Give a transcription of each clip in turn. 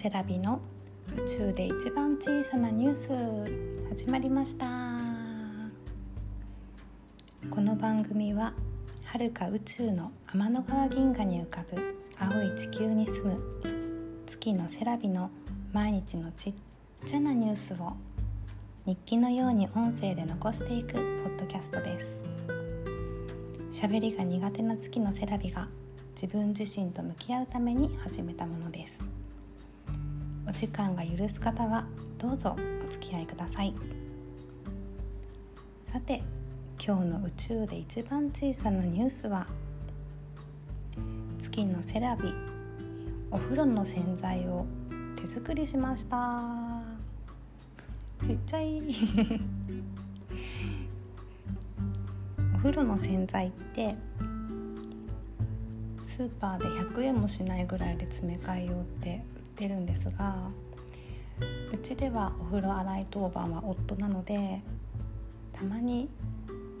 セラビの宇宙で一番小さなニュース。始まりました。この番組は遥か宇宙の天の川銀河に浮かぶ青い地球に住む月のセラビの毎日のちっちゃなニュースを日記のように音声で残していくポッドキャストです。喋りが苦手な月のセラビが自分自身と向き合うために始めたものです。お時間が許す方はどうぞお付き合いください。さて今日の宇宙で一番小さなニュースは月のセラビお風呂の洗剤を手作りしました。ちっちゃい。お風呂の洗剤ってスーパーで100円もしないぐらいで詰め替えようって売ってるんですがうちではお風呂洗い当番は夫なのでたまに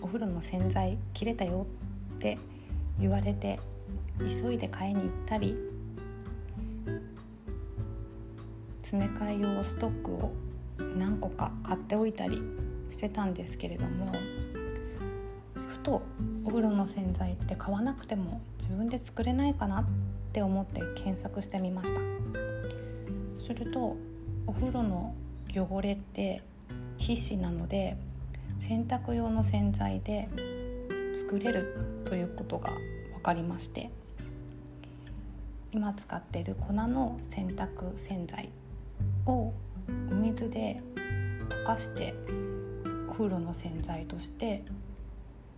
お風呂の洗剤切れたよって言われて急いで買いに行ったり詰め替え用ストックを何個か買っておいたりしてたんですけれどもふとお風呂の洗剤って買わなくても自分で作れないかなって思って検索してみました。するとお風呂の汚れって皮脂なので洗濯用の洗剤で作れるということが分かりまして今使っている粉の洗濯洗剤をお水で溶かしてお風呂の洗剤として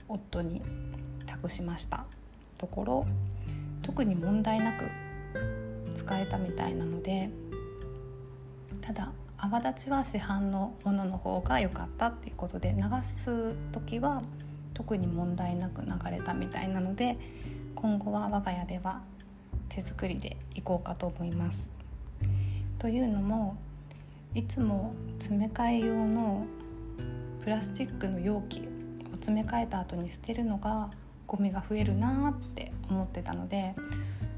夫に託しましたところ特に問題なく使えたみたいなのでただ泡立ちは市販のものの方が良かったっていうことで流す時は特に問題なく流れたみたいなので今後は我が家では手作りでいこうかと思います。というのもいつも詰め替え用のプラスチックの容器を詰め替えた後に捨てるのがゴミが増えるなって思ってたので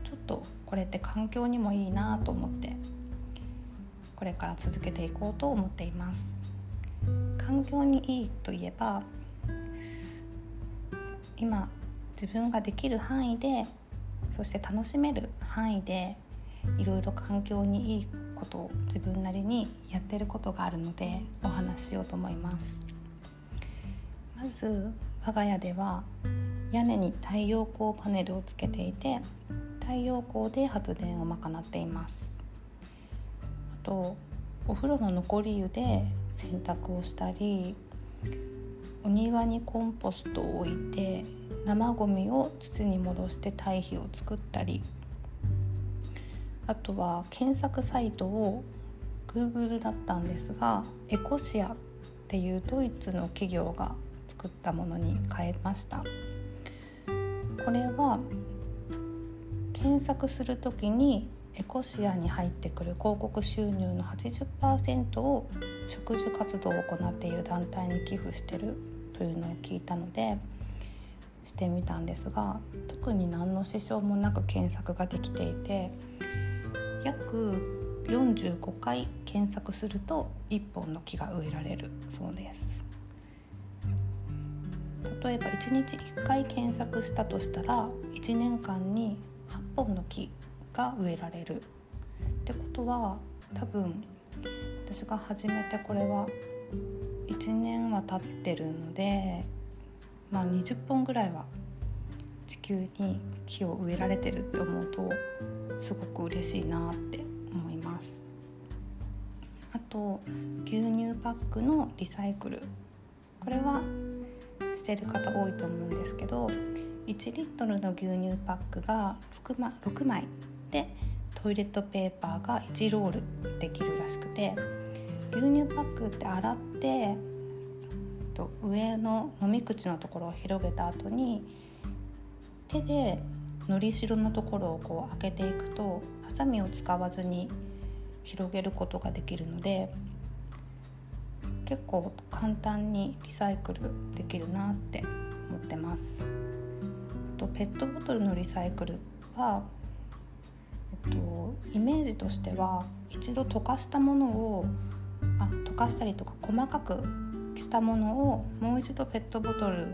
ちょっとこれって環境にもいいなと思ってこれから続けていこうと思っています。環境にいいといえば今自分ができる範囲でそして楽しめる範囲でいろいろ環境にいいことを自分なりにやってることがあるのでお話ししようと思います。まず我が家では屋根に太陽光パネルをつけていて太陽光で発電を賄っています。あとお風呂の残り湯で洗濯をしたりお庭にコンポストを置いて生ごみを土に戻して堆肥を作ったりあとは検索サイトを Google だったんですがエコシアっていうドイツの企業が作ったものに変えました。これは検索する時にエコシアに入ってくる広告収入の80%を植樹活動を行っている団体に寄付してるというのを聞いたのでしてみたんですが特に何の支障もなく検索ができていて約45回検索すると1本の木が植えられるそうです。例えば1日1回検索したとしたら1年間に8本の木が植えられる。ってことは多分私が始めてこれは1年は経ってるのでまあ20本ぐらいは地球に木を植えられてるって思うとすごく嬉しいなって思います。あと牛乳パックのリサイクル。これはしてる方多いと思うんですけど1リットルの牛乳パックが 6, 6枚でトイレットペーパーが1ロールできるらしくて牛乳パックって洗って上の飲み口のところを広げた後に手でのりしろのところをこう開けていくとハサミを使わずに広げることができるので結構簡単にリサイクルできるなって思ってます。あとペットボトルのリサイクルはえっと、イメージとしては一度溶かしたものをあ溶かしたりとか細かくしたものをもう一度ペットボトル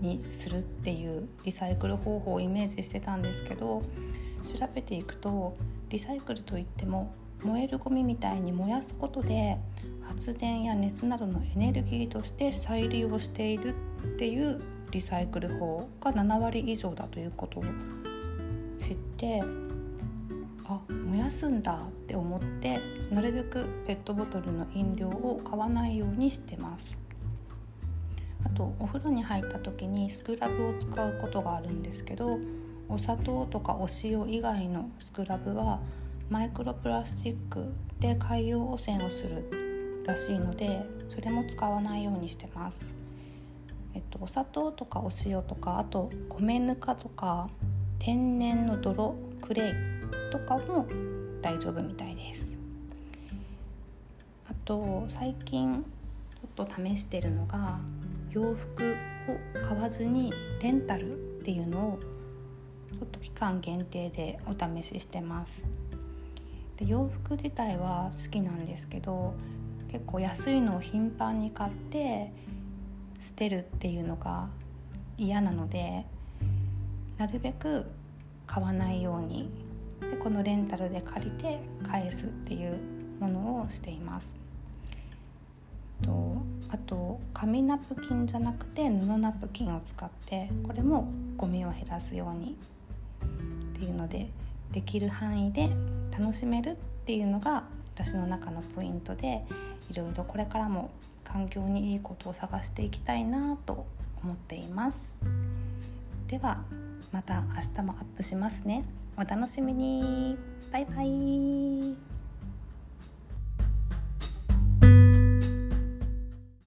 にするっていうリサイクル方法をイメージしてたんですけど調べていくとリサイクルといっても燃えるゴミみたいに燃やすことで発電や熱などのエネルギーとして再利用しているっていうリサイクル法が7割以上だということを知ってあ燃やすんだって思ってなるべくペットボトルの飲料を買わないようにしてます。あとお風呂に入った時にスクラブを使うことがあるんですけどお砂糖とかお塩以外のスクラブはマイクロプラスチックで海洋汚染をするらしいのでそれも使わないようにしてます。えっと、お砂糖とかお塩とかあと米ぬかとか天然の泥クレイとかも大丈夫みたいですあと最近ちょっと試してるのが洋服を買わずにレンタルっていうのをちょっと期間限定でお試ししてますで洋服自体は好きなんですけど結構安いのを頻繁に買って捨てるっていうのが嫌なのでなるべく買わないようにでこのレンタルで借りて返すっていうものをしています。とあと紙ナプキンじゃなくて布ナプキンを使ってこれもゴミを減らすようにっていうのでできる範囲で楽しめるっていうのが私の中のポイントでいろいろこれからも環境にいいことを探していきたいなと思っています。ではまた明日もアップしますね。お楽しみに。バイバイ。